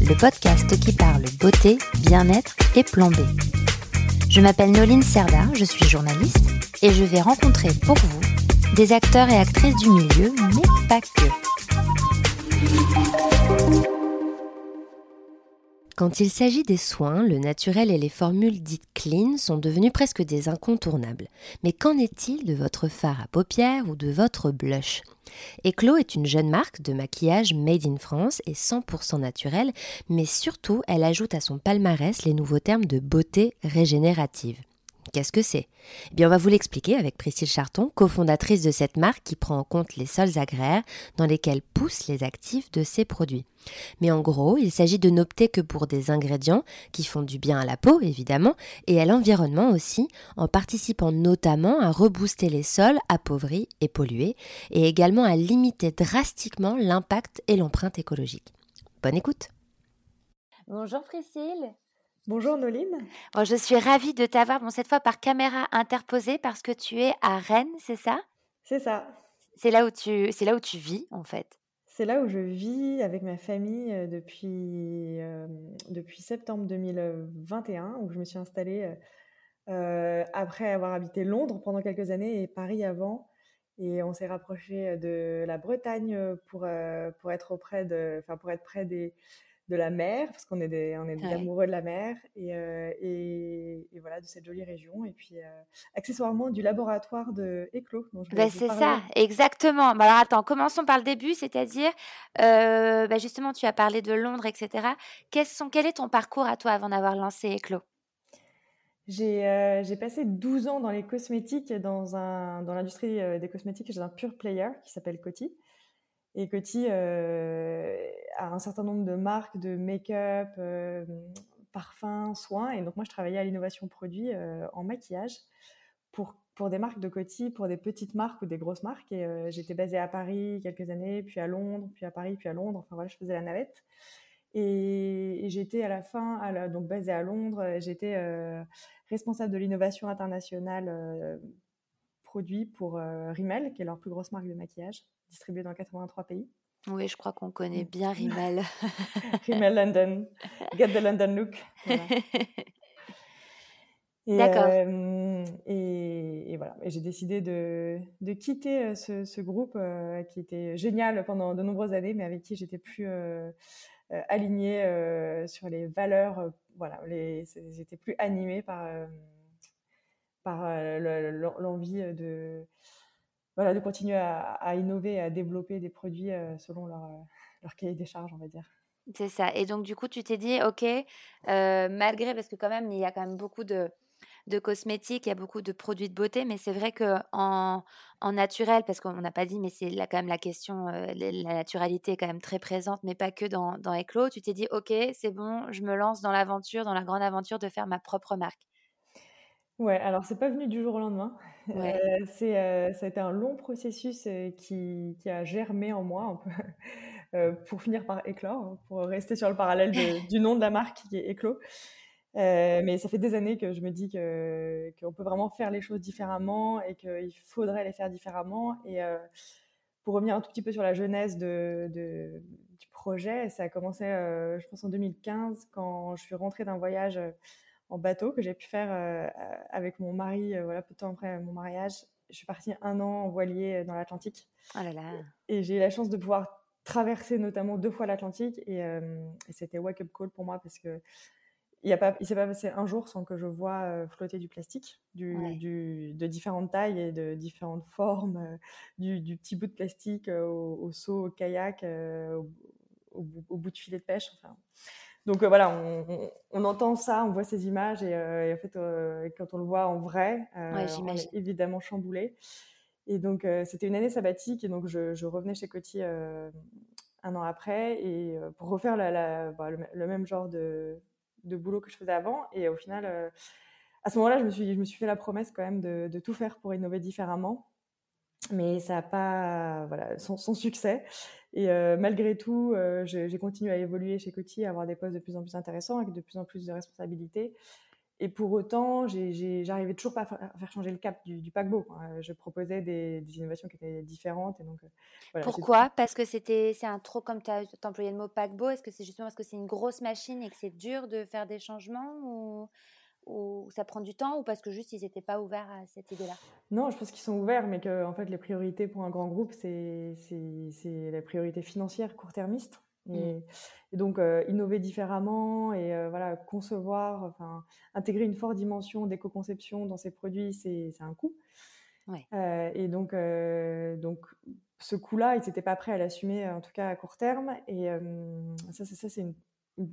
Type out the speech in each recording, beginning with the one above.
le podcast qui parle beauté, bien-être et plan B. Je m'appelle Noline Serda, je suis journaliste et je vais rencontrer pour vous des acteurs et actrices du milieu, mais pas que. Quand il s'agit des soins, le naturel et les formules dites clean sont devenus presque des incontournables. Mais qu'en est-il de votre fard à paupières ou de votre blush? Eclos est une jeune marque de maquillage made in France et 100% naturel, mais surtout elle ajoute à son palmarès les nouveaux termes de beauté régénérative. Qu'est-ce que c'est eh bien, on va vous l'expliquer avec Priscille Charton, cofondatrice de cette marque qui prend en compte les sols agraires dans lesquels poussent les actifs de ses produits. Mais en gros, il s'agit de n'opter que pour des ingrédients qui font du bien à la peau, évidemment, et à l'environnement aussi, en participant notamment à rebooster les sols appauvris et pollués, et également à limiter drastiquement l'impact et l'empreinte écologique. Bonne écoute Bonjour Priscille Bonjour Noline. Bon, je suis ravie de t'avoir, bon, cette fois par caméra interposée parce que tu es à Rennes, c'est ça? C'est ça. C'est là, où tu, c'est là où tu vis en fait. C'est là où je vis avec ma famille euh, depuis, euh, depuis septembre 2021, où je me suis installée euh, après avoir habité Londres pendant quelques années et Paris avant. Et on s'est rapproché de la Bretagne pour, pour, être auprès de, enfin, pour être près des, de la mer, parce qu'on est des, on est des amoureux de la mer, et, euh, et, voilà, de cette jolie région. Et puis, euh, accessoirement, du laboratoire de Éclos. Bah, c'est ça, exactement. Bah, alors, attends, commençons par le début, c'est-à-dire, euh, bah, justement, tu as parlé de Londres, etc. Quels sont, quel est ton parcours à toi avant d'avoir lancé Éclos j'ai passé 12 ans dans les cosmétiques, dans, un, dans l'industrie des cosmétiques chez un pure player qui s'appelle Coty. Et Coty euh, a un certain nombre de marques de make-up, euh, parfums, soins. Et donc, moi, je travaillais à l'innovation produit euh, en maquillage pour, pour des marques de Coty, pour des petites marques ou des grosses marques. Et j'étais basée à Paris quelques années, puis à Londres, puis à Paris, puis à Londres. Enfin, voilà, je faisais la navette. Et, j'étais à la fin, donc basée à Londres, j'étais responsable de l'innovation internationale produit pour Rimmel, qui est leur plus grosse marque de maquillage distribué dans 83 pays. Oui, je crois qu'on connaît bien Rimmel. Rimmel London. Get the London look. D'accord. et, voilà. Et j'ai décidé de, de quitter euh, ce, ce groupe euh, qui était génial pendant de nombreuses années, mais avec qui j'étais plus euh, alignée sur les valeurs. voilà, j'étais plus animée par, par l'envie de voilà, de continuer à, innover, à développer des produits euh, selon leur, euh, leur, cahier des charges, on va dire. C'est ça. Et donc, du coup, tu t'es dit, OK, euh, malgré, parce que quand même, il y a quand même beaucoup de, de cosmétiques, il y a beaucoup de produits de beauté, mais c'est vrai que en, en, naturel, parce qu'on n'a pas dit, mais c'est quand même la question, la naturalité est quand même très présente, mais pas que dans, dans Eclos. Tu t'es dit, ok, c'est bon, je me lance dans l'aventure, dans la grande aventure de faire ma propre marque. Ouais, alors c'est pas venu du jour au lendemain. Ouais. Euh, c'est, euh, ça a été un long processus euh, qui, qui a germé en moi pour finir par éclore, hein, pour rester sur le parallèle du nom de la marque qui est Éclos. mais ça fait des années que je me dis que, qu'on peut vraiment faire les choses différemment et qu'il faudrait les faire différemment. Et pour revenir un tout petit peu sur la de, de- du projet, ça a commencé, je pense, en 2015 quand je suis rentrée d'un voyage en bateau que j'ai pu faire euh, avec mon mari, euh, voilà, peu de temps après mon mariage. Je suis partie un an en voilier euh, dans l'Atlantique. Oh là là. Et j'ai eu la chance de pouvoir traverser notamment deux fois l'Atlantique et, c'était wake-up call pour moi parce que il ne s'est pas passé un jour sans que je vois flotter du plastique, du, de différentes tailles et de différentes formes, du, petit bout de plastique au, au seau, au kayak, au, au, bout de filet de pêche. Enfin, donc euh, voilà, on, entend ça, on voit ces images et, euh, en fait, euh, quand on le voit en vrai, on est évidemment chamboulé. Et donc c'était une année sabbatique et donc je, revenais chez Coty un an après, et pour refaire la, bah, le, même genre de, de, boulot que je faisais avant. Et au final, à ce moment-là, je, me suis, je me suis fait la promesse quand même de, de tout faire pour innover différemment. Mais ça n'a pas voilà, son, succès. Et malgré tout, j'ai continué à évoluer chez Coty, à avoir des postes de plus en plus intéressants, avec de plus en plus de responsabilités. Et pour autant, j'arrivais toujours pas à faire changer le cap du, paquebot. Je proposais des, innovations qui étaient différentes. Et donc, euh, Pourquoi? Parce que c'est un trop, comme tu as employé le mot paquebot, est-ce que c'est justement parce que c'est une grosse machine et que c'est dur de faire des changements ou ça prend du temps ou parce que juste ils n'étaient pas ouverts à cette idée-là? Non, je pense qu'ils sont ouverts, mais que en fait, les priorités pour un grand groupe, c'est la priorité financière court-termiste. Mmh. Et, donc, innover différemment et voilà, concevoir, enfin, intégrer une forte dimension d'éco-conception dans ces produits, c'est un coût. et donc, donc, ce coût-là, ils n'étaient pas prêts à l'assumer, en tout cas à court terme. Et ça, ça c'est une,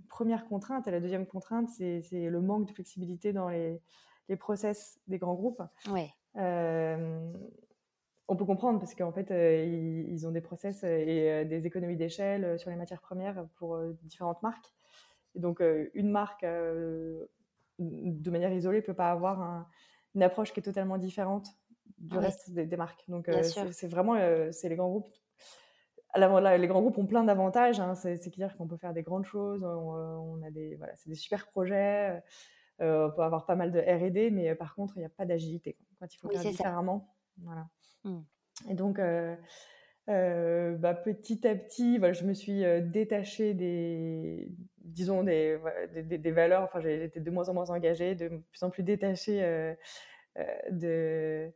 première contrainte. Et la deuxième contrainte, c'est le manque de flexibilité dans les, les process des grands groupes. Ouais on peut comprendre parce qu'en fait, euh, ils, ont des process et euh, des économies d'échelle euh, sur les matières premières pour différentes marques. Et donc, une marque, de manière isolée, ne peut pas avoir une approche qui est totalement différente du reste des, marques. Donc, c'est vraiment c'est les grands groupes. Les grands groupes ont plein d'avantages. Hein. c'est clair qu'on peut faire des grandes choses. On, a des, voilà, c'est des super projets. on peut avoir pas mal de R&D, mais par contre, il n'y a pas d'agilité quand il faut faire différemment. Voilà. Mmh. Et donc, euh, euh, bah, petit à petit, voilà, je me suis euh, détachée des, disons, des, des, des, valeurs. Enfin, j'ai été de moins en moins engagée, de plus en plus détachée de,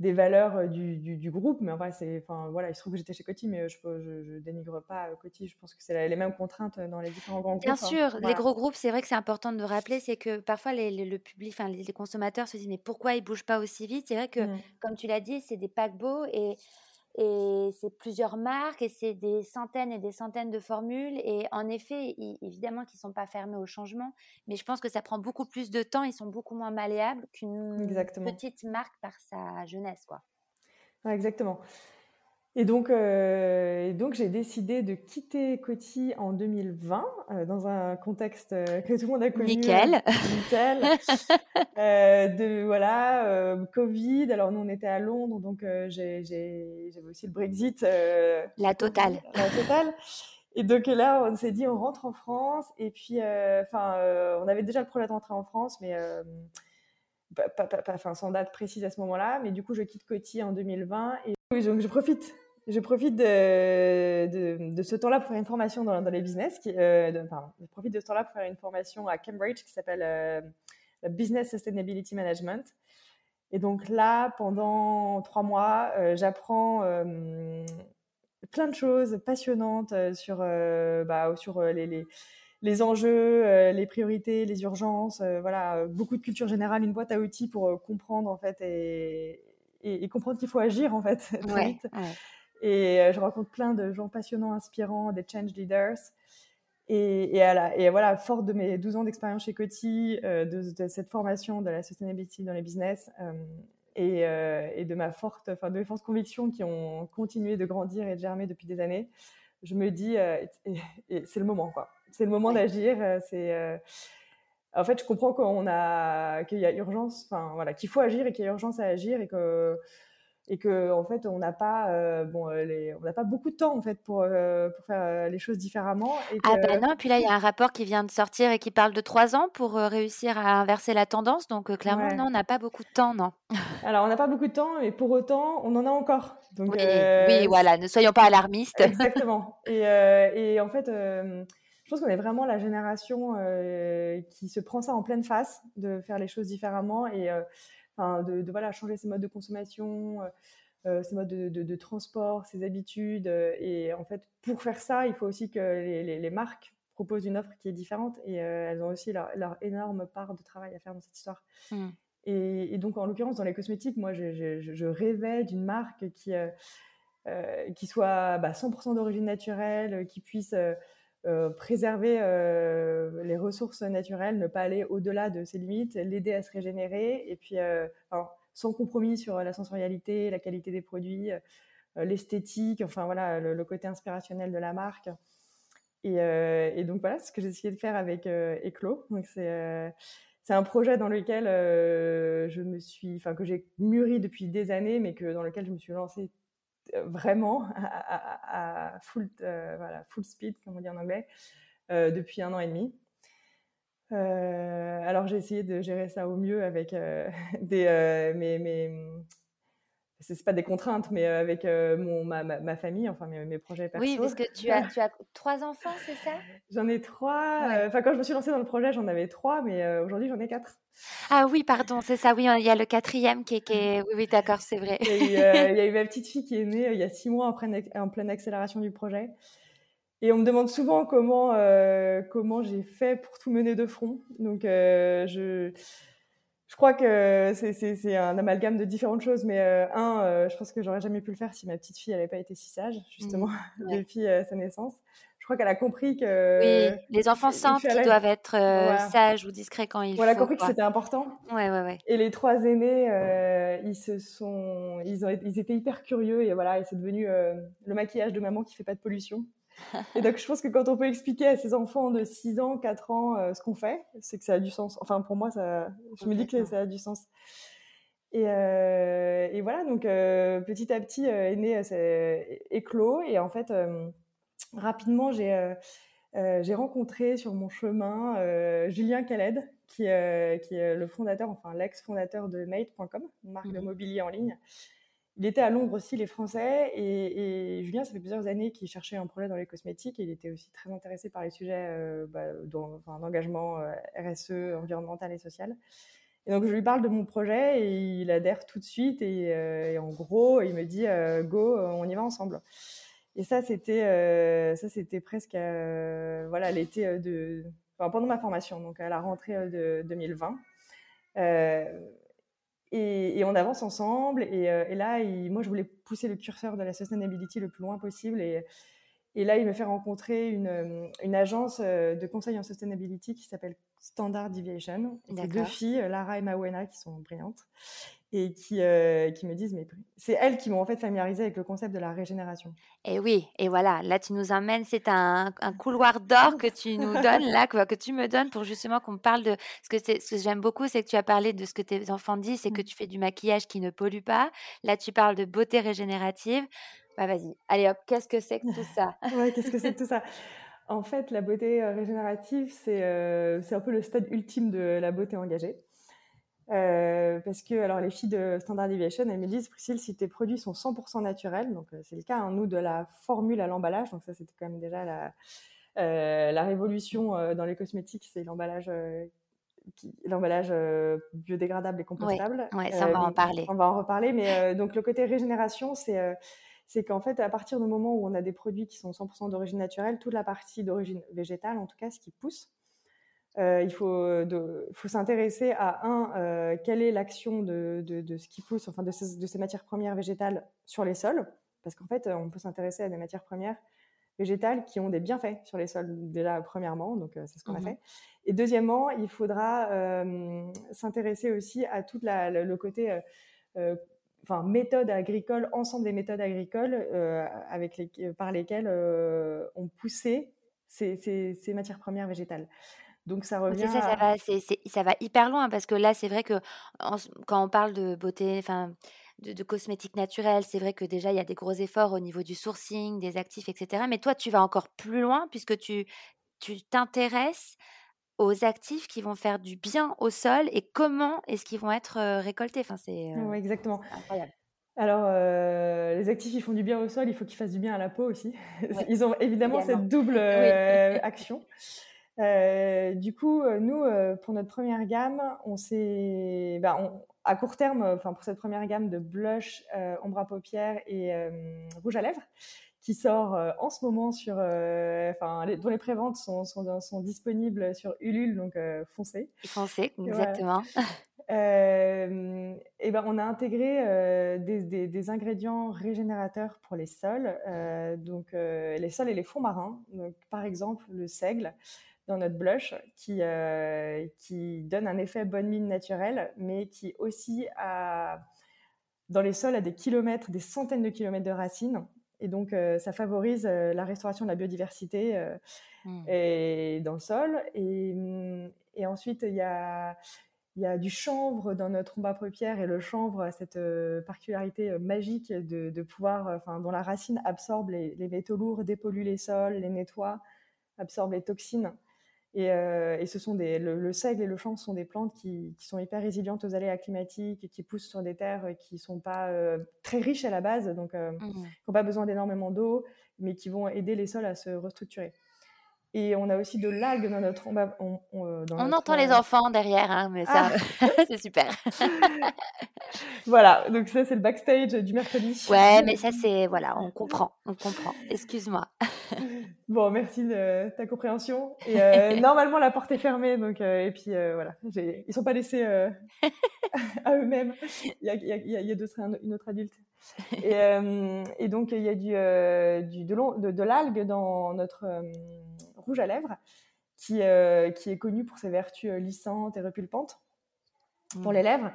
des valeurs du, du, groupe. Mais enfin, c'est, enfin, voilà, il se trouve que j'étais chez Coty, mais je ne dénigre pas Coty. Je pense que c'est les mêmes contraintes dans les différents grands groupes. Bien hein. sûr, les gros groupes, c'est vrai que c'est important de rappeler, c'est que parfois les, le public, enfin, les, consommateurs se disent mais pourquoi ils bougent pas aussi vite? C'est vrai que, mmh. comme tu l'as dit, c'est des paquebots et et c'est plusieurs marques et c'est des centaines et des centaines de formules. Et en effet, évidemment qu'ils ne sont pas fermés au changement, mais je pense que ça prend beaucoup plus de temps. Ils sont beaucoup moins malléables qu'une petite marque par sa jeunesse. Quoi. exactement. Et donc, euh, donc j'ai décidé de quitter Coty en 2020 euh, dans un contexte euh, que tout le monde a connu. Nickel. nickel. de voilà, Covid. Alors nous on était à Londres, donc j'avais aussi le Brexit. la totale. La totale. Et donc là, on s'est dit, on rentre en France. Et puis, enfin, on avait déjà le projet de rentrer en France, mais pas, sans date précise à ce moment-là. Mais du coup, je quitte Coty en 2020 et donc je profite. Je profite de, de, ce temps-là pour faire une formation dans, dans les business. Qui, euh, pardon, je profite de ce temps-là pour faire une formation à Cambridge qui s'appelle euh, Business Sustainability Management. Et donc là, pendant trois mois, euh, j'apprends plein de choses passionnantes sur, bah, sur les, les, les, enjeux, les priorités, les urgences. voilà, beaucoup de culture générale, une boîte à outils pour comprendre en fait et, et, comprendre qu'il faut agir en fait très vite. Et euh, je rencontre plein de gens passionnants, inspirants, des change leaders. Et, et, et voilà, fort de mes 12 ans d'expérience chez Coty, euh, de, cette formation de la sustainability dans les business euh, et, et, de ma forte, enfin de mes fortes convictions qui ont continué de grandir et de germer depuis des années, je me dis, c'est le moment quoi. C'est le moment d'agir. C'est en fait, je comprends qu'on a qu'il y a urgence, enfin voilà, qu'il faut agir et qu'il y a urgence à agir et que et que en fait on n'a pas euh, bon euh, on n'a pas beaucoup de temps en fait pour euh, pour faire les choses différemment. Ah ben non, puis là il y a un rapport qui vient de sortir et qui parle de trois ans pour réussir à inverser la tendance. Donc clairement non, on n'a pas beaucoup de temps, non. Alors on n'a pas beaucoup de temps, mais pour autant on en a encore. Donc, oui, oui, voilà, ne soyons pas alarmistes. Exactement. Et, et en fait je pense qu'on est vraiment la génération qui se prend ça en pleine face, de faire les choses différemment et euh, de, voilà, changer ses modes de consommation, euh, ses modes de, transport, ses habitudes. et en fait, pour faire ça, il faut aussi que les, marques proposent une offre qui est différente et elles ont aussi leur, énorme part de travail à faire dans cette histoire. Mmh. Et, donc, en l'occurrence, dans les cosmétiques, moi, je, rêvais d'une marque qui, qui soit bah, 100% d'origine naturelle, qui puisse euh, préserver euh, les ressources naturelles, ne pas aller au-delà de ses limites, l'aider à se régénérer, et puis euh, sans compromis sur la sensorialité, la qualité des produits, l'esthétique, enfin voilà, le, côté inspirationnel de la marque. Et, donc voilà, ce que j'ai essayé de faire avec Eclos. Donc c'est c'est un projet dans lequel je me suis, enfin que j'ai mûri depuis des années, mais que dans lequel je me suis lancée vraiment à, full, voilà, full speed, comme on dit en anglais, depuis un an et demi. alors j'ai essayé de gérer ça au mieux avec des, mes, mes, c'est pas des contraintes, mais euh, avec euh, mon, ma, ma, famille, enfin mes, mes, projets perso. Oui, parce que tu as, tu as trois enfants, c'est ça? J'en ai trois. Euh, enfin, quand je me suis lancée dans le projet, j'en avais trois, mais aujourd'hui, j'en ai quatre. Ah oui, pardon, c'est ça. Oui, il y a le quatrième qui est. Qui est... Oui, oui d'accord, c'est vrai. Il y, a eu, ma petite fille qui est née il y a six mois en pleine, en pleine accélération du projet. Et on me demande souvent comment, comment j'ai fait pour tout mener de front. Donc, je je crois que c'est un amalgame de différentes choses, mais euh, un, euh, je pense que j'aurais jamais pu le faire si ma petite fille n'avait pas été si sage, justement, mmh, depuis euh, sa naissance. Je crois qu'elle a compris que. Oui, les enfants sentent qu'ils doivent être sages ou discrets quand ils. Voilà, a compris que c'était important. Ouais, ouais, ouais. Et les trois aînés, ils se sont, ils, ont, ils étaient hyper curieux et voilà, et c'est devenu le maquillage de maman qui fait pas de pollution. Et donc, je pense que quand on peut expliquer à ses enfants de 6 ans, 4 ans euh, ce qu'on fait, c'est que ça a du sens. Enfin, pour moi, ça, je me dis que ça a du sens. Et, euh, et voilà, donc euh, petit à petit est né c'est éclos. Et en fait, rapidement, j'ai j'ai rencontré sur mon chemin Julien Khaled, qui, qui est le fondateur, enfin l'ex-fondateur de Mate.com, une marque de mmh mobilier en ligne il était à Londres aussi, les Français. Et, Julien, ça fait plusieurs années qu'il cherchait un projet dans les cosmétiques. Il était aussi très intéressé par les sujets euh, bah, d'engagement euh, RSE, environnemental et social. Et donc, je lui parle de mon projet et il adhère tout de suite. Et, euh, en gros, il me dit Go, on y va ensemble. Et ça, c'était ça c'était presque voilà l'été de. pendant ma formation, donc à la rentrée de 2020. Et, on avance ensemble. Et, euh, là, moi, je voulais pousser le curseur de la sustainability le plus loin possible. Et, là, il me fait rencontrer une, euh, une agence euh, de conseil en sustainability qui s'appelle Standard Deviation. C'est deux filles, Lara et Mawena, qui sont brillantes et qui, euh, qui me disent, mais c'est elles qui m'ont en fait familiarisé avec le concept de la régénération. Et oui, et voilà, là tu nous emmènes, c'est un, un, couloir d'or que tu nous donnes, là, que, que tu me donnes pour justement qu'on parle de... Ce que, ce que j'aime beaucoup, c'est que tu as parlé de ce que tes enfants disent, c'est que mmh. tu fais du maquillage qui ne pollue pas. Là, tu parles de beauté régénérative. Bah vas-y, allez hop, qu'est-ce que c'est que tout ça? Ouais, qu'est-ce que c'est que tout ça? En fait, la beauté euh, régénérative, c'est euh, un peu le stade ultime de la beauté engagée. Euh, parce que alors les filles de Standard Deviation, elles me disent, Priscille, si tes produits sont 100% naturels, donc euh, c'est le cas, hein, nous, de la formule à l'emballage, donc ça c'était quand même déjà la, la révolution dans les cosmétiques, c'est l'emballage l'emballage biodégradable et compostable. Oui, ça on va en parler. On va en reparler, mais donc le côté régénération, c'est c'est qu'en fait, à partir du moment où on a des produits qui sont 100% d'origine naturelle, toute la partie d'origine végétale, en tout cas, ce qui pousse, euh, il faut, faut s'intéresser à un, euh, quelle est l'action de, de, ce qui pousse, enfin de ces, de ces, matières premières végétales sur les sols, parce qu'en fait, on peut s'intéresser à des matières premières végétales qui ont des bienfaits sur les sols déjà premièrement, donc euh, c'est ce qu'on a mmh fait. Et deuxièmement, il faudra s'intéresser aussi à tout le côté, enfin méthode agricole, ensemble des méthodes agricoles avec les, par lesquelles on poussait ces, ces, ces matières premières végétales. Donc ça revient. ça, ça, va, ça va hyper loin parce que là, c'est vrai que quand on parle de beauté, enfin, de, cosmétiques naturels, c'est vrai que déjà, il y a des gros efforts au niveau du sourcing, des actifs, etc. Mais toi, tu vas encore plus loin puisque tu tu t'intéresses aux actifs qui vont faire du bien au sol et comment est-ce qu'ils vont être récoltés? Enfin, c'est exactement. incroyable. Alors, les actifs, ils font du bien au sol, il faut qu'ils fassent du bien à la peau aussi. Ils ont évidemment cette double action. Euh, du coup, euh, nous, euh, pour notre première gamme, on s'est, bah, à court terme, enfin pour cette première gamme de blush, ombre à paupières et rouge à lèvres, qui sort en ce moment sur, enfin, dont les préventes sont, sont, sont, disponibles sur Ulule, donc foncez. Foncez, exactement. et ben, on a intégré des, des, des, ingrédients régénérateurs pour les sols, donc les sols et les fonds marins. Donc, par exemple, le seigle dans notre blush qui, euh, qui donne un effet bonne mine naturelle, mais qui aussi a dans les sols à des kilomètres, des centaines de kilomètres de racines. Et donc, ça favorise la restauration de la biodiversité mmh. et dans le sol. Et, mmh, et ensuite, il y a, il y a du chanvre dans notre trombe à paupières et le chanvre a cette particularité magique de, pouvoir, dont la racine absorbe les, les, métaux lourds, dépollue les sols, les nettoie, absorbe les toxines. Euh, et, ce sont des, le, seigle et le chanvre sont des plantes qui, sont hyper résilientes aux aléas climatiques et qui poussent sur des terres qui ne sont pas euh, très riches à la base, donc euh, mmh. qui n'ont pas besoin d'énormément d'eau, mais qui vont aider les sols à se restructurer. Et on a aussi de l'algue dans notre. On, on, entend les enfants derrière, hein, mais ça, ah. c'est super. voilà, donc ça, c'est le backstage du mercredi. Ouais, mais ça, c'est. Voilà, on comprend, on comprend. Excuse-moi. bon, merci de ta compréhension. Et euh, normalement, la porte est fermée, donc. Euh, et puis, euh, voilà, ils sont pas laissés à eux-mêmes. Il y a, il y a, il y a d'autres, une autre adulte. Et, et, donc, il y a du, du de, de l'algue dans notre rouge à lèvres, qui, euh, qui est connu pour ses vertus euh, lissantes et repulpantes pour mmh. les lèvres.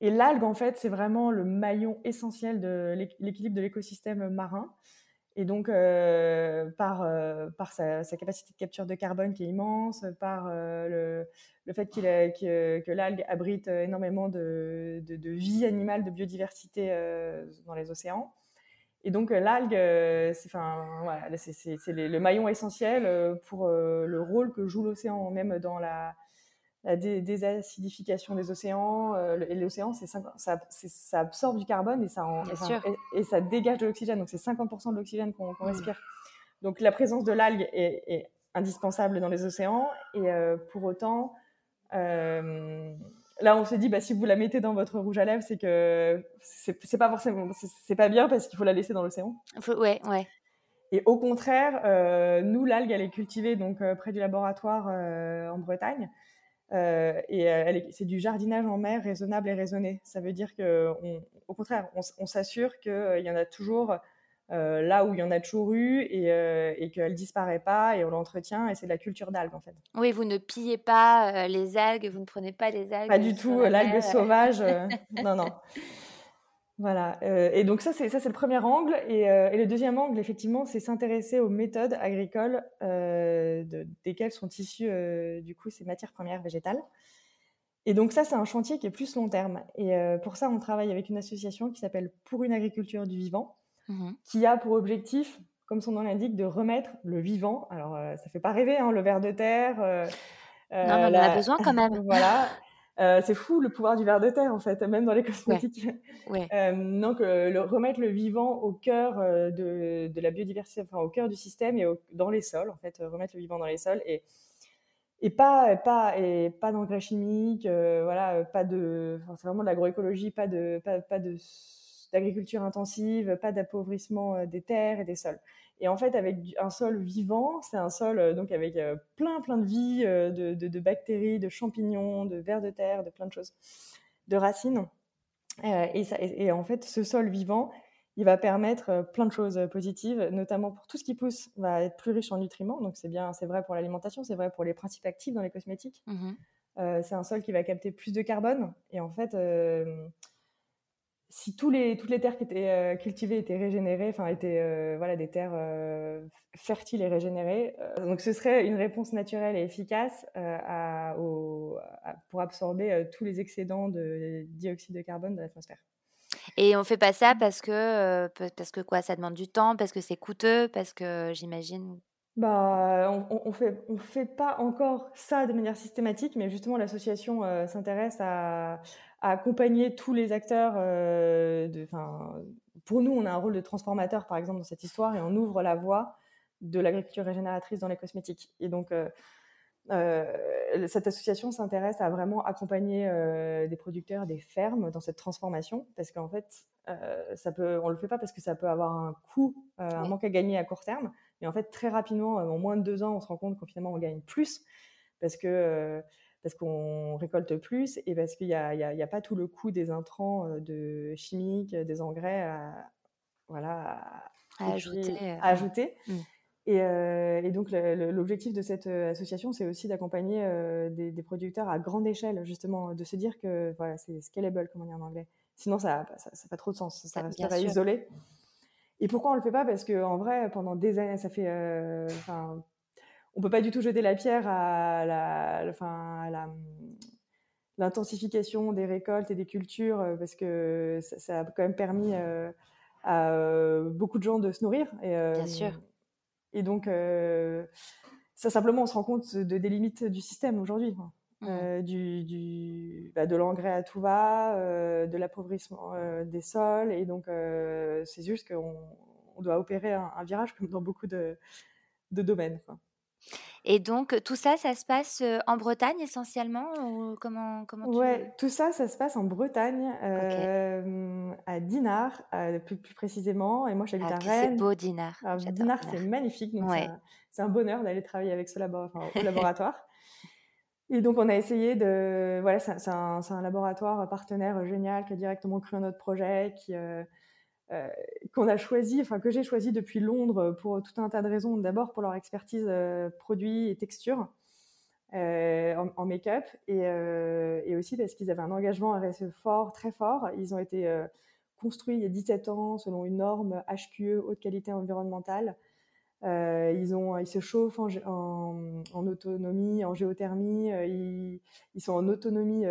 Et l'algue, en fait, c'est vraiment le maillon essentiel de l'équilibre de l'écosystème marin. Et donc, euh, par, par sa, capacité de capture de carbone qui est immense, par le, le, fait que, que l'algue abrite énormément de, de, de, vie animale, de biodiversité dans les océans, et donc euh, l'algue, euh, c'est voilà, le maillon essentiel euh, pour le rôle que joue l'océan, même dans la, désacidification des océans. et l'océan, ça, ça, absorbe du carbone et ça, et, ça dégage de l'oxygène. Donc c'est 50% de l'oxygène qu'on mmh. respire. Donc la présence de l'algue est, indispensable dans les océans. Et pour autant, là, on se dit, bah, si vous la mettez dans votre rouge à lèvres, c'est que c'est pas forcément, c'est pas bien parce qu'il faut la laisser dans l'océan. Ouais, ouais. Et au contraire, euh, nous, l'algue, elle est cultivée donc euh, près du laboratoire euh, en Bretagne. et c'est du jardinage en mer raisonnable et raisonné. Ça veut dire que, au contraire, on, on s'assure qu'il y en a toujours euh, là où il y en a toujours eu et, euh, et qu'elle disparaît pas et on l'entretient et c'est de la culture d'algues en fait. Oui, vous ne pillez pas euh, les algues, vous ne prenez pas les algues. Pas du tout, l'algue sauvage, non, non. Voilà, et donc ça c'est ça c'est le premier angle et, et, le deuxième angle effectivement c'est s'intéresser aux méthodes agricoles de, desquelles sont issues du coup ces matières premières végétales. Et donc ça c'est un chantier qui est plus long terme et pour ça on travaille avec une association qui s'appelle Pour une agriculture du vivant Mmh qui a pour objectif, comme son nom l'indique, de remettre le vivant. Alors, euh, ça fait pas rêver, hein, le ver de terre. Euh, non, mais on en a besoin quand même. voilà. Euh, c'est fou le pouvoir du ver de terre en fait, même dans les cosmétiques. Ouais. donc le, remettre le vivant au cœur de, de, la biodiversité, enfin au cœur du système et dans les sols en fait, remettre le vivant dans les sols et et pas pas et pas d'engrais chimiques, voilà, pas de, c'est vraiment de l'agroécologie, pas de pas, pas de d'agriculture intensive, pas d'appauvrissement euh, des terres et des sols. Et en fait, avec un sol vivant, c'est un sol euh, donc avec euh, plein plein de vie, de, de, bactéries, de champignons, de vers de terre, de plein de choses, de racines. et, ça, et, en fait, ce sol vivant, il va permettre plein de choses positives, notamment pour tout ce qui pousse, va être plus riche en nutriments. Donc c'est bien, c'est vrai pour l'alimentation, c'est vrai pour les principes actifs dans les cosmétiques. Mmh c'est un sol qui va capter plus de carbone. Et en fait, si tous les, toutes les terres qui étaient euh, cultivées étaient régénérées, enfin étaient euh, voilà des terres euh, fertiles et régénérées, donc ce serait une réponse naturelle et efficace à, pour absorber tous les excédents de dioxyde de carbone de l'atmosphère. Et on fait pas ça parce que parce que quoi, ça demande du temps, parce que c'est coûteux, parce que j'imagine? Bah, on, on, fait on fait pas encore ça de manière systématique, mais justement l'association s'intéresse à accompagner tous les acteurs. Euh, de, pour nous, on a un rôle de transformateur, par exemple, dans cette histoire, et on ouvre la voie de l'agriculture régénératrice dans les cosmétiques. Et donc, euh, euh, cette association s'intéresse à vraiment accompagner des producteurs, des fermes dans cette transformation, parce qu'en fait, ça peut, on le fait pas parce que ça peut avoir un coût, un manque à gagner à court terme, mais en fait, très rapidement, en moins de deux ans, on se rend compte qu'en finalement, on gagne plus, parce que parce qu'on récolte plus et parce qu'il n'y a, a, a, pas tout le coût des intrants euh, de chimiques, des engrais à, voilà, à, ajouter. Euh, ajouter. Mmh. Et, euh, et, donc l'objectif de cette association, c'est aussi d'accompagner des, des, producteurs à grande échelle, justement, de se dire que voilà, c'est scalable, comme on dit en anglais, Sinon, ça n'a ça, pas trop de sens. Ça, resterait isolé. Et pourquoi on le fait pas? Parce qu'en vrai, pendant des années, ça fait. Euh, on peut pas du tout jeter la pierre à la, enfin, la l'intensification des récoltes et des cultures, euh, parce que ça, a quand même permis euh, à euh, beaucoup de gens de se nourrir. Et, Bien sûr. Et donc, ça simplement, on se rend compte de, des limites du système aujourd'hui. Mmh. du, du bah, de l'engrais à tout va, de l'appauvrissement des sols. Et donc, c'est juste qu'on on doit opérer un, virage comme dans beaucoup de, de domaines. Quoi. Et donc, tout ça, ça se passe en Bretagne essentiellement ou comment, comment tu... Ouais, tout ça, ça se passe en Bretagne, à Dinard, plus, plus, précisément. Et moi, j'habite ah, à Rennes. C'est beau, Dinard. Dinard, c'est magnifique. C'est un, bonheur d'aller travailler avec ce au laboratoire. Et donc, on a essayé de. Voilà, c'est un, un, laboratoire partenaire génial qui a directement cru en notre projet, qui, euh, qu'on a choisi, enfin que j'ai choisi depuis Londres pour tout un tas de raisons. D'abord pour leur expertise euh, produits et texture euh, en, make-up et, aussi parce qu'ils avaient un engagement RSE fort, très fort. Ils ont été construits il y a 17 ans selon une norme HQE, haute qualité environnementale. ils, ont, ils se chauffent en, autonomie, en géothermie. Ils, sont en autonomie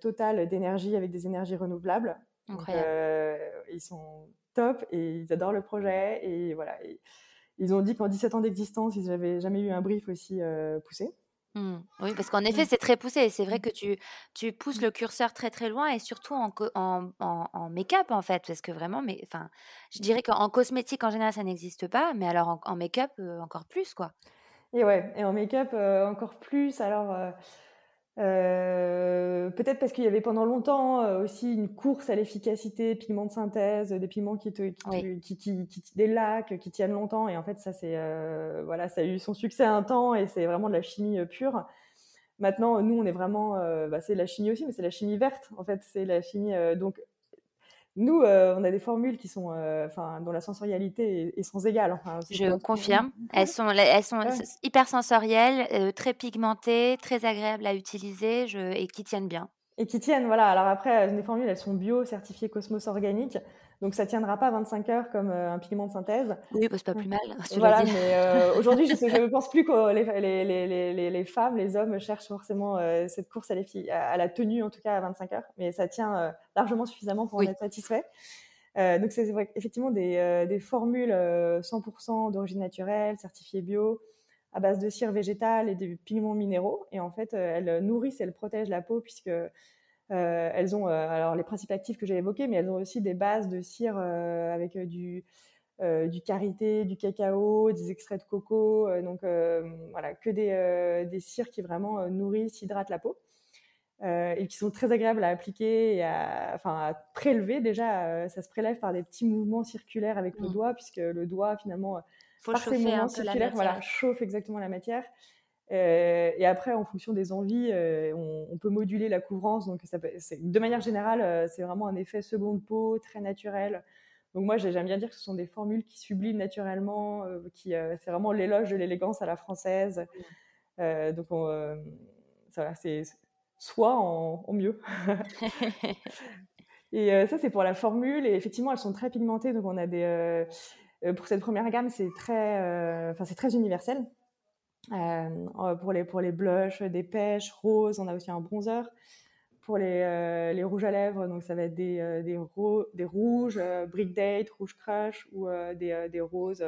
totale d'énergie avec des énergies renouvelables. Incroyable. ils sont top et ils adorent le projet. Et voilà. ils ont dit qu'en 17 ans d'existence, ils n'avaient jamais eu un brief aussi poussé. Mmh. Oui, parce qu'en effet, c'est très poussé. C'est vrai mmh. que tu, tu pousses le curseur très très loin et surtout en, en, en, make-up en fait. Parce que vraiment, mais, enfin, je dirais qu'en cosmétique en général, ça n'existe pas. Mais alors en, make-up, encore plus quoi. Et ouais, et en make-up, encore plus. Alors. Euh, peut-être parce qu'il y avait pendant longtemps euh, aussi une course à l'efficacité, pigments de synthèse, des pigments qui, te, qui, qui, qui, des lacs qui tiennent longtemps. Et en fait, ça c'est euh, voilà, ça a eu son succès un temps et c'est vraiment de la chimie pure. Maintenant, nous, on est vraiment, bah, c'est la chimie aussi, mais c'est la chimie verte. En fait, c'est la chimie. donc, nous, euh, on a des formules qui sont, euh, enfin, dont la sensorialité est, sans égale. je confirme. Elles sont, elles sont hyper sensorielles, euh, très pigmentées, très agréables à utiliser et qui tiennent bien. Et qui tiennent, voilà. Alors après, les formules, elles sont bio, certifiées Cosmos organiques. Donc ça tiendra pas 25 heures comme euh, un pigment de synthèse. Oui, bah, c'est pas plus mal. Voilà, mais euh, aujourd'hui, je ne pense plus que les, les, les, les, femmes, les hommes cherchent forcément euh, cette course à, à, la tenue, en tout cas à 25 heures. Mais ça tient largement suffisamment pour en être satisfait. donc c'est effectivement des, des formules 100% d'origine naturelle, certifiées bio, à base de cire végétale et de pigments minéraux. Et en fait, elles nourrissent et elles protègent la peau puisque euh, elles ont euh, alors les principes actifs que j'ai évoqués, mais elles ont aussi des bases de cire euh, avec du du karité, du cacao, des extraits de coco, donc voilà que des, des cires qui vraiment nourrissent, hydratent la peau. et qui sont très agréables à appliquer et à, enfin, à prélever. Déjà, ça se prélève par des petits mouvements circulaires avec le mmh. doigt, puisque le doigt, finalement, Faut par ces mouvements circulaires, voilà, chauffe exactement la matière. Euh, et après, en fonction des envies, euh, on, peut moduler la couvrance. Donc, ça de manière générale, euh, c'est vraiment un effet seconde peau très naturel. Donc, moi, j'aime bien dire que ce sont des formules qui subliment naturellement, qui c'est vraiment l'éloge de l'élégance à la française. donc, c'est soit en, mieux. et ça, c'est pour la formule. Et effectivement, elles sont très pigmentées. Donc, on a des pour cette première gamme, c'est très, enfin, c'est très universel. Euh, pour, les, pour les blushs, des pêches, roses, on a aussi un bronzer. Pour les, euh, les rouges à lèvres, donc ça va être des, euh, des, des rouges, brick date, rouge crush, ou des, des, roses,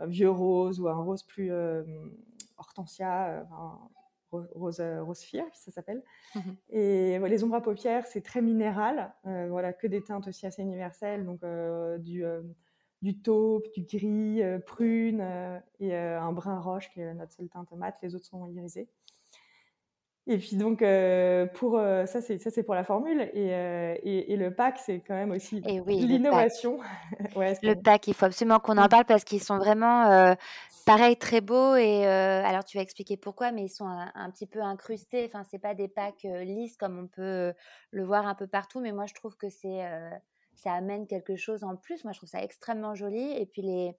vieux roses, ou un rose plus hortensia, rose, rose fire, ça s'appelle. Mmh Et les ombres à paupières, c'est très minéral. voilà, que des teintes aussi assez universelles, donc du du taupe, du gris, euh, prune euh, et euh, un brun roche qui est notre seule teinte mate. Les autres sont irisés. Et puis donc pour ça c'est ça c'est pour la formule et, et, le pack c'est quand même aussi l'innovation. le, pack, il faut absolument qu'on en parle parce qu'ils sont vraiment pareil très beaux et alors tu vas expliquer pourquoi mais ils sont un, petit peu incrustés. Enfin c'est pas des packs lisses comme on peut le voir un peu partout mais moi je trouve que c'est ça amène quelque chose en plus. Moi, je trouve ça extrêmement joli. Et puis, les,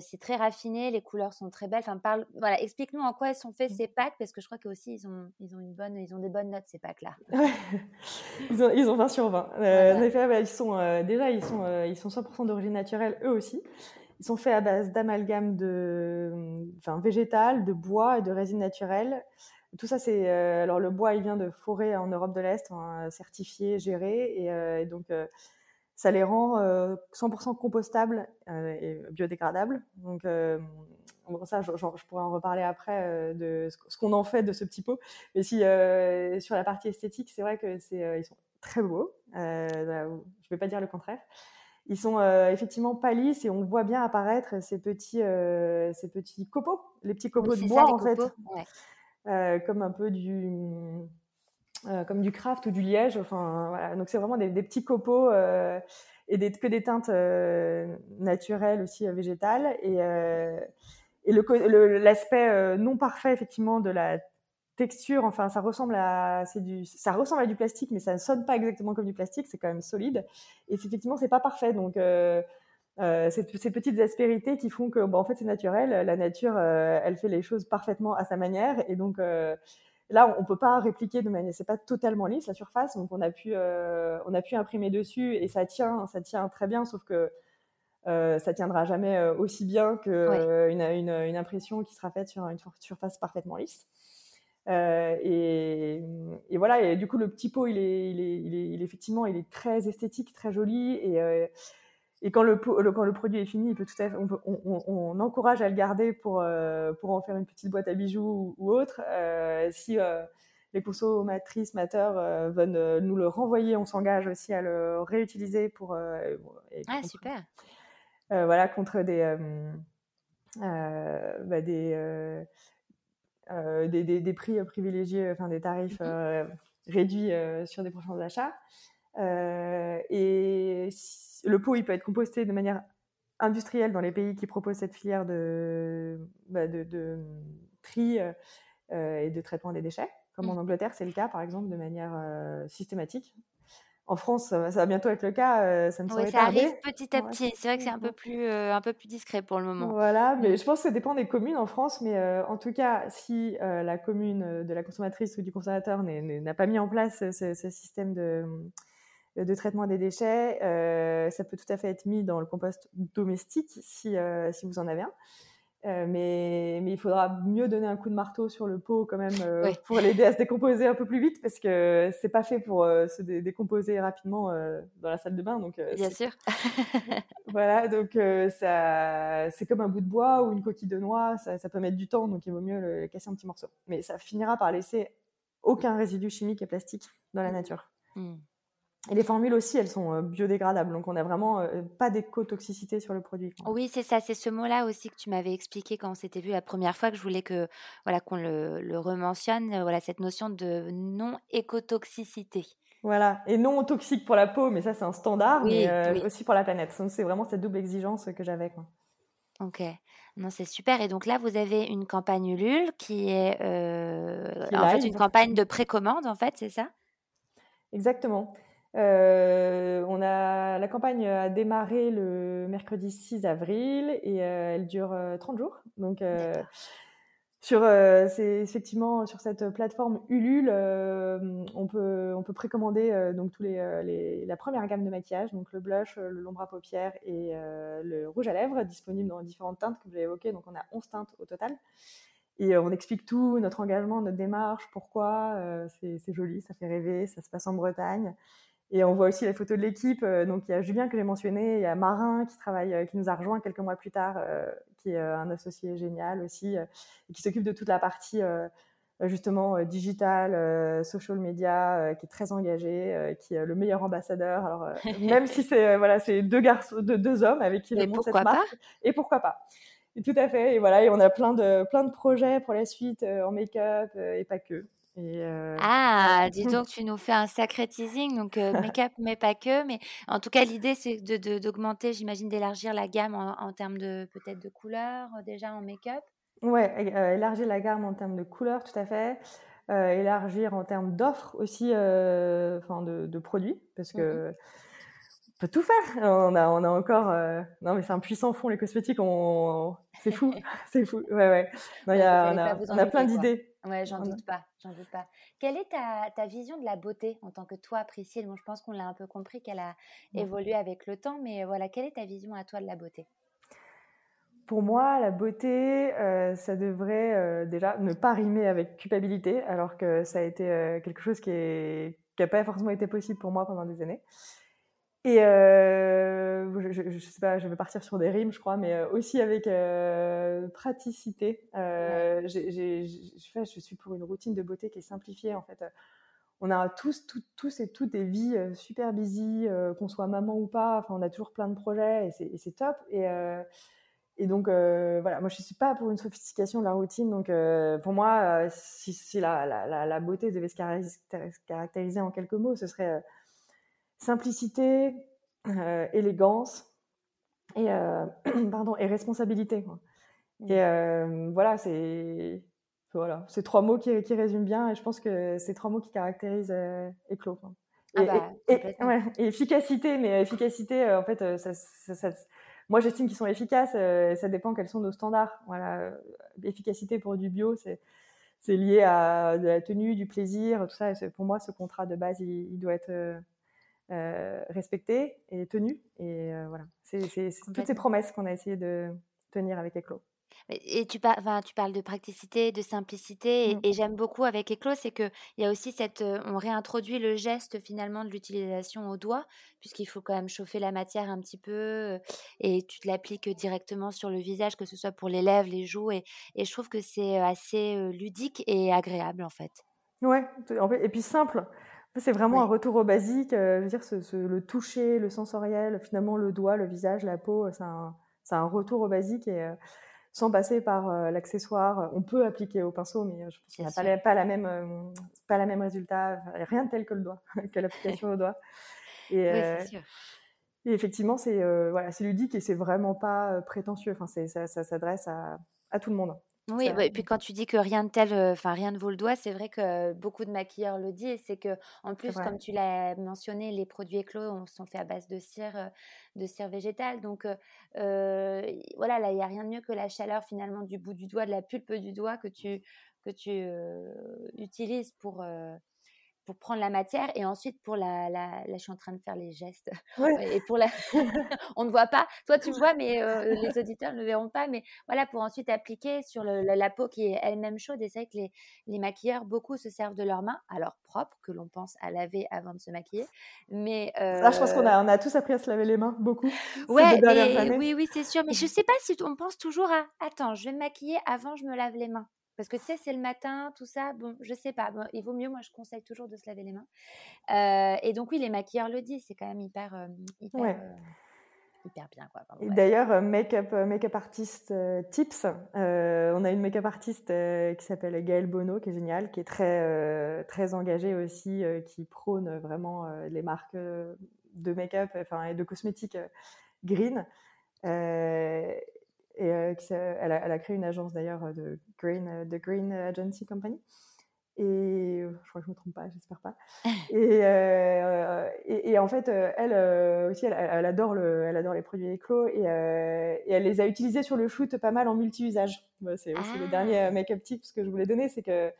c'est très raffiné, les couleurs sont très belles. Enfin, parle, voilà, explique-nous en quoi sont faits ces packs, parce que je crois qu'aussi ils ont, ils ont une bonne, ils ont des bonnes notes ces packs-là. ils, ont, ils ont 20 sur 20. En effet, ils sont déjà ils sont, ils sont 100% d'origine naturelle eux aussi. Ils sont faits à base d'amalgame de, enfin, végétal, de bois et de résine naturelle. Tout ça, c'est alors le bois, il vient de forêts en Europe de l'Est, hein, certifié, géré, et, et donc ça les rend 100% compostables et biodégradables. Donc, ça, je, pourrais en reparler après de ce qu'on en fait de ce petit pot. Mais si sur la partie esthétique, c'est vrai que c'est, ils sont très beaux. je ne vais pas dire le contraire. Ils sont effectivement pas lisses et on voit bien apparaître ces petits, ces petits copeaux, les petits copeaux de bois en fait, comme un peu du euh, comme du craft ou du liège. Enfin, voilà. Donc, c'est vraiment des, petits copeaux euh, et des, que des teintes euh, naturelles aussi végétales. Et, et l'aspect non parfait, effectivement, de la texture, enfin, ça ressemble à, du, ça ressemble à du plastique, mais ça ne sonne pas exactement comme du plastique. C'est quand même solide. Et effectivement, c'est pas parfait. Donc, euh, ces, petites aspérités qui font que, bon, en fait, c'est naturel. La nature, elle fait les choses parfaitement à sa manière. Et donc, Là, on peut pas répliquer de manière, c'est pas totalement lisse la surface, donc on a pu, euh, on a pu imprimer dessus et ça tient, ça tient très bien, sauf que euh, ça tiendra jamais euh, aussi bien qu'une une, impression qui sera faite sur une surface parfaitement lisse. Et, voilà, et du coup le petit pot, il est, il est, il est, effectivement, il est très esthétique, très joli et et quand le, quand le produit est fini, il peut tout à fait, on, encourage à le garder pour, euh, pour en faire une petite boîte à bijoux ou, autre. Euh, si euh, les consommatrices, mateurs veulent nous le renvoyer, on s'engage aussi à le réutiliser pour. ah, super! voilà, contre des. Bah, des, des, des, prix privilégiés, enfin des tarifs mmh réduits sur des prochains achats. Et le pot, il peut être composté de manière industrielle dans les pays qui proposent cette filière de, bah, de, tri euh, et de traitement des déchets, comme en mmh. Angleterre, c'est le cas, par exemple, de manière euh, systématique. En France, ça va bientôt être le cas. Euh, ça ne oui, ça arrive petit à petit. C'est vrai que c'est un peu plus, un peu plus discret pour le moment. Voilà, mais mmh. je pense que ça dépend des communes en France. Mais en tout cas, si la commune de la consommatrice ou du consommateur n'a pas mis en place ce système de, de traitement des déchets. Euh, ça peut tout à fait être mis dans le compost domestique si, euh, si vous en avez un. Euh, mais, mais, il faudra mieux donner un coup de marteau sur le pot quand même pour l'aider à se décomposer un peu plus vite parce que c'est pas fait pour se décomposer rapidement dans la salle de bain. Donc, Bien sûr. voilà, donc ça, c'est comme un bout de bois ou une coquille de noix, ça, ça, peut mettre du temps, donc il vaut mieux le casser en petits morceaux. Mais ça finira par laisser aucun résidu chimique et plastique dans la nature. Mmh. Et les formules aussi, elles sont biodégradables. Donc, on n'a vraiment pas d'éco-toxicité sur le produit. Oui, c'est ça. C'est ce mot-là aussi que tu m'avais expliqué quand on s'était vu la première fois que je voulais que voilà qu'on le, le rementionne. Voilà cette notion de non écotoxicité. Voilà, et non toxique pour la peau, mais ça c'est un standard, mais aussi pour la planète. Donc c'est vraiment cette double exigence que j'avais. Ok, non c'est super. Et donc là vous avez une campagne Ulule qui est en fait une campagne de précommande en fait, c'est ça? Exactement. Euh, on a, la campagne a démarré le mercredi 6 avril et euh, elle dure 30 euh, jours. Donc, sur, c'est effectivement sur cette plateforme Ulule, on peut, on peut précommander donc tous les, la première gamme de maquillage, donc le blush, l'ombre à paupières et le rouge à lèvres, disponible dans différentes teintes que vous avez évoquées. Donc, on a 11 teintes au total. Et on explique tout, notre engagement, notre démarche, pourquoi. c'est joli, ça fait rêver, ça se passe en Bretagne. Et on voit aussi les photos de l'équipe. Euh, donc il y a Julien que j'ai mentionné, il y a Marin qui travaille, euh, qui nous a rejoint quelques mois plus tard, euh, qui est un associé génial aussi, et qui s'occupe de toute la partie justement digital, social media, qui est très engagé, qui est le meilleur ambassadeur. Alors même si c'est voilà, c'est deux garçons, deux, deux hommes avec qui il monte cette marque. Et pourquoi pas? Et Tout à fait. Et voilà, et on a plein de plein de projets pour la suite en make-up et pas que. Euh, ah, dis donc, tu nous fais un sacré teasing, donc euh, make-up, mais pas que. Mais en tout cas, l'idée, c'est d'augmenter, j'imagine, d'élargir la gamme en, termes de peut-être de couleurs euh, déjà en make-up? Ouais, élargir la gamme en termes de couleurs, tout à fait. élargir en termes d'offres aussi, enfin de, produits, parce mmh que peut tout faire. On a, on a encore. Non, mais c'est un puissant fond, les cosmétiques. On... C'est fou. c'est fou. Ouais, ouais. Non, y a, on, a, on a plein d'idées. Ouais, j'en doute pas. J'en doute pas. Quelle est ta, ta, vision de la beauté en tant que toi, Priscille? Bon, je pense qu'on l'a un peu compris qu'elle a évolué avec le temps, mais voilà, quelle est ta vision à toi de la beauté? Pour moi, la beauté, euh, ça devrait euh, déjà ne pas rimer avec culpabilité, alors que ça a été quelque chose qui n'a pas forcément été possible pour moi pendant des années. Et euh, je, je, sais pas, je vais partir sur des rimes, je crois, mais euh, aussi avec euh, praticité. Euh, je suis pour une routine de beauté qui est simplifiée. En fait, on a tous, tous et toutes des vies super busy, qu'on soit maman ou pas. Enfin, on a toujours plein de projets et c'est top. Et, et donc, voilà, moi, je suis pas pour une sophistication de la routine. Donc, pour moi, si, si la, la, la, beauté devait se caractériser en quelques mots, ce serait simplicité, euh, élégance et, euh, pardon, et responsabilité. Et euh, voilà, c'est voilà, ces trois mots qui, qui, résument bien et je pense que c'est trois mots qui caractérisent Eclos. Ah bah, et, efficacité, mais efficacité, en fait, ça, ça, moi j'estime qu'ils sont efficaces, ça dépend quels sont nos standards. Voilà, efficacité pour du bio, c'est c'est lié à de la tenue, du plaisir, tout ça. pour moi, ce contrat de base, il doit être euh, respecté et tenu. Et euh, voilà, c'est toutes ces promesses qu'on a essayé de tenir avec Eclos. Et tu, enfin, tu parles de praticité, de simplicité, mmh. et, j'aime beaucoup avec Eclos, c'est qu'il y a aussi cette, euh, on réintroduit le geste finalement de l'utilisation au doigt, puisqu'il faut quand même chauffer la matière un petit peu, et tu te l'appliques directement sur le visage, que ce soit pour les lèvres, les joues, et, et je trouve que c'est assez ludique et agréable en fait. Ouais, et puis simple. C'est vraiment un retour au basique. Euh, je veux dire, ce, le toucher, le sensoriel, finalement le doigt, le visage, la peau, c'est un, un, retour au basique et euh, sans passer par euh, l'accessoire. On peut appliquer au pinceau, mais je pense qu'il n'y a pas, la, pas, la même, pas la même résultat. Rien de tel que le doigt, que l'application au doigt. Et, oui, sûr. et effectivement, c'est voilà, c'est ludique et c'est vraiment pas prétentieux. Enfin, ça, ça s'adresse à, à tout le monde. Oui, et puis quand tu dis que rien de tel, enfin rien ne vaut le doigt, c'est vrai que beaucoup de maquilleurs le disent. C'est que en plus, comme tu l'as mentionné, les produits éclos sont faits à base de cire, de cire végétale. Donc voilà, là, il n'y a rien de mieux que la chaleur finalement du bout du doigt, de la pulpe du doigt que tu que tu utilises pour pour prendre la matière et ensuite pour la, la, là je suis en train de faire les gestes et pour la on ne voit pas. Toi tu vois mais euh, les auditeurs ne le verront pas mais voilà pour ensuite appliquer sur le, la, peau qui est elle-même chaude et c'est vrai que les, les, maquilleurs beaucoup se servent de leurs mains alors propres que l'on pense à laver avant de se maquiller mais euh... je pense qu'on a, on a tous appris à se laver les mains beaucoup ouais oui oui c'est sûr mais je sais pas si on pense toujours à attends je vais me maquiller avant je me lave les mains parce que tu sais, c'est le matin, tout ça. Bon, je sais pas. il vaut mieux, moi, je conseille toujours de se laver les mains. Euh, et donc, oui, les maquilleurs le disent. C'est quand même hyper, euh, hyper, euh, hyper, bien. Quoi. D'ailleurs, make-up make artist tips. on a une make-up artiste qui s'appelle Gaëlle Bono, qui est géniale, qui est très, très engagée aussi, qui prône vraiment les marques de make-up enfin, et de cosmétiques green. Et euh, elle, a, créé une agence d'ailleurs euh, de Green, euh, de Green Agency Company. Et je crois que je ne me trompe pas, j'espère pas. Et, et, en fait, elle aussi, elle, adore le, elle adore les produits éclos et, et, elle les a utilisés sur le shoot pas mal en multi-usage. c'est aussi le dernier ah. make-up tip que je voulais donner, c'est que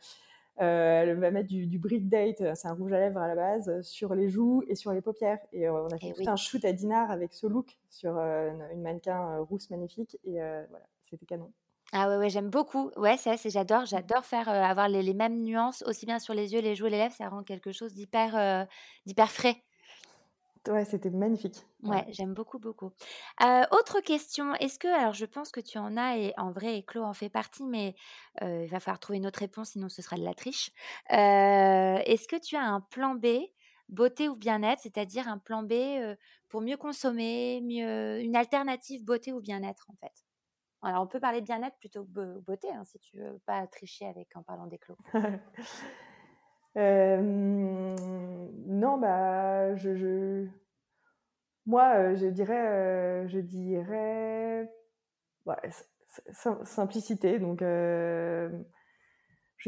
euh, elle va mettre du, du Brick Date, euh, c'est un rouge à lèvres à la base, euh, sur les joues et sur les paupières. Et on a fait tout un shoot à Dinard avec ce look sur une, mannequin rousse magnifique. Et voilà, c'était canon. Ah ouais, ouais j'aime beaucoup. Ouais, c'est j'adore, j'adore faire avoir les, les, mêmes nuances aussi bien sur les yeux, les joues, les lèvres. Ça rend quelque chose d'hyper, d'hyper frais. Ouais, c'était magnifique. Ouais, j'aime beaucoup, beaucoup. Euh, autre question, est-ce que, alors je pense que tu en as, et en vrai, Claude en fait partie, mais euh, il va falloir trouver une autre réponse, sinon ce sera de la triche. Euh, est-ce que tu as un plan B, beauté ou bien-être, c'est-à-dire un plan B pour mieux consommer, mieux, une alternative beauté ou bien-être en fait? Alors on peut parler de bien-être plutôt que beauté, hein, si tu veux pas tricher avec en parlant des clos. Euh, non, bah, je, moi, euh, je dirais, euh, je dirais, simplicité. Donc, je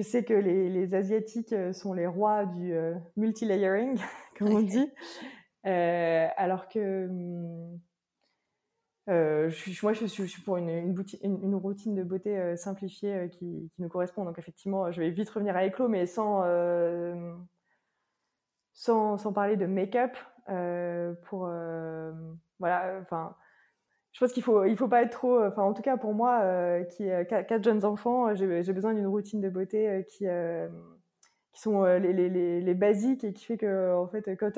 sais que les, les, Asiatiques sont les rois du multi-layering, comme on dit. alors que hum, je moi, je suis, pour une, routine de beauté simplifiée qui, qui, nous correspond. Donc, effectivement, je vais vite revenir à Éclos, mais sans, sans, sans, parler de make-up. pour, voilà, enfin, je pense qu'il faut, il faut pas être trop. Enfin, en tout cas, pour moi, qui quatre jeunes enfants, j'ai besoin d'une routine de beauté qui, qui sont les, les, les, basiques et qui fait que, en fait, quand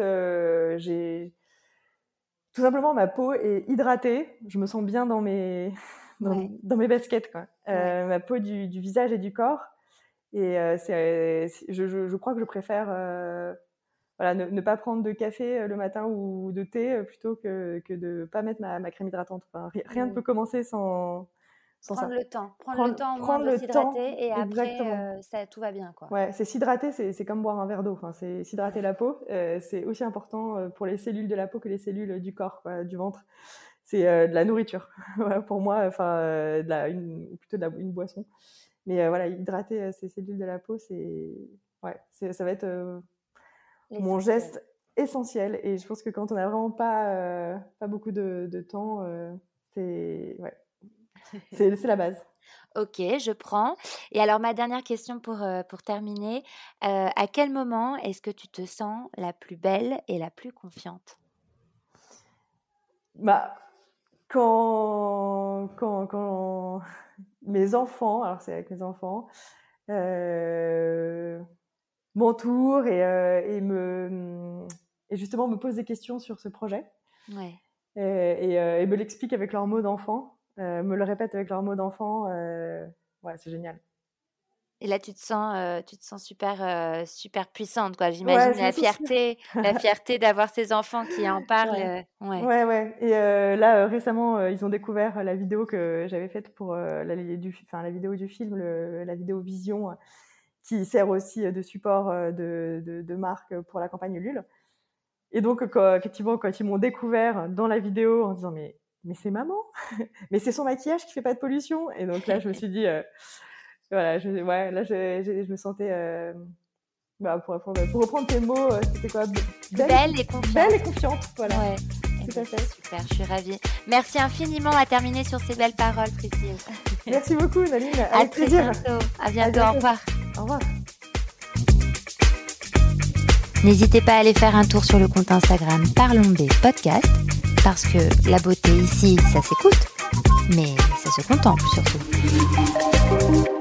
j'ai tout simplement ma peau est hydratée, je me sens bien dans mes dans, mes baskets quoi. Euh, ma peau du, du, visage et du corps. Et euh, c'est je, je, crois que je préfère euh, voilà ne, pas prendre de café le matin ou de thé plutôt que que de pas mettre ma, ma crème hydratante. rien ne peut commencer sans prendre le temps, prendre, le temps, prendre de s'hydrater et après euh, ça, tout va bien quoi. Ouais, c'est s'hydrater, c'est comme boire un verre d'eau. Enfin, c'est s'hydrater la peau, euh, c'est aussi important euh, pour les cellules de la peau que les cellules du corps, quoi, du ventre. C'est de la nourriture pour moi, enfin, une, plutôt de la, une boisson. Mais voilà, hydrater ces cellules de la peau, c'est ouais, ça va être mon geste essentiel. Et je pense que quand on n'a vraiment pas pas beaucoup de, de temps, c'est ouais, c'est la base. Ok, je prends. Et alors, ma dernière question pour, euh, pour terminer. Euh, à quel moment est-ce que tu te sens la plus belle et la plus confiante? Bah, quand, quand, quand mes enfants, alors c'est avec mes enfants, euh, m'entourent et, et, me, et justement me posent des questions sur ce projet. Ouais. Et, et, me l'expliquent avec leurs mots d'enfant. Euh, me le répètent avec leurs mots d'enfant. Euh, ouais, c'est génial. Et là, tu te sens, euh, tu te sens super, super puissante, quoi. J'imagine la fierté, la fierté d'avoir ces enfants qui en parlent. Ouais, ouais. ouais. Et là, récemment, ils ont découvert la vidéo que j'avais faite pour la, du, la vidéo du film, la vidéo Vision, qui sert aussi de support de, de, de, marque pour la campagne Ulule. Et donc, effectivement, quand ils m'ont découvert dans la vidéo en disant mais mais c'est maman, mais c'est son maquillage qui fait pas de pollution. Et donc là, je me suis dit, euh, voilà, je, ouais, là, je, je, me sentais, euh, bah, pour, reprendre, pour reprendre tes mots, euh, c'était quoi? Belle, et confiante. Belle et confiante, voilà. Ouais. Tout à fait. Super, je suis ravie. Merci infiniment à terminer sur ces belles paroles, Priscille. Merci beaucoup, Naline. Avec à plaisir. Bientôt. À bientôt. Au revoir. Au revoir. N'hésitez pas à aller faire un tour sur le compte Instagram Parlons B Podcast parce que la beauté ici, ça s'écoute, mais ça se contemple surtout.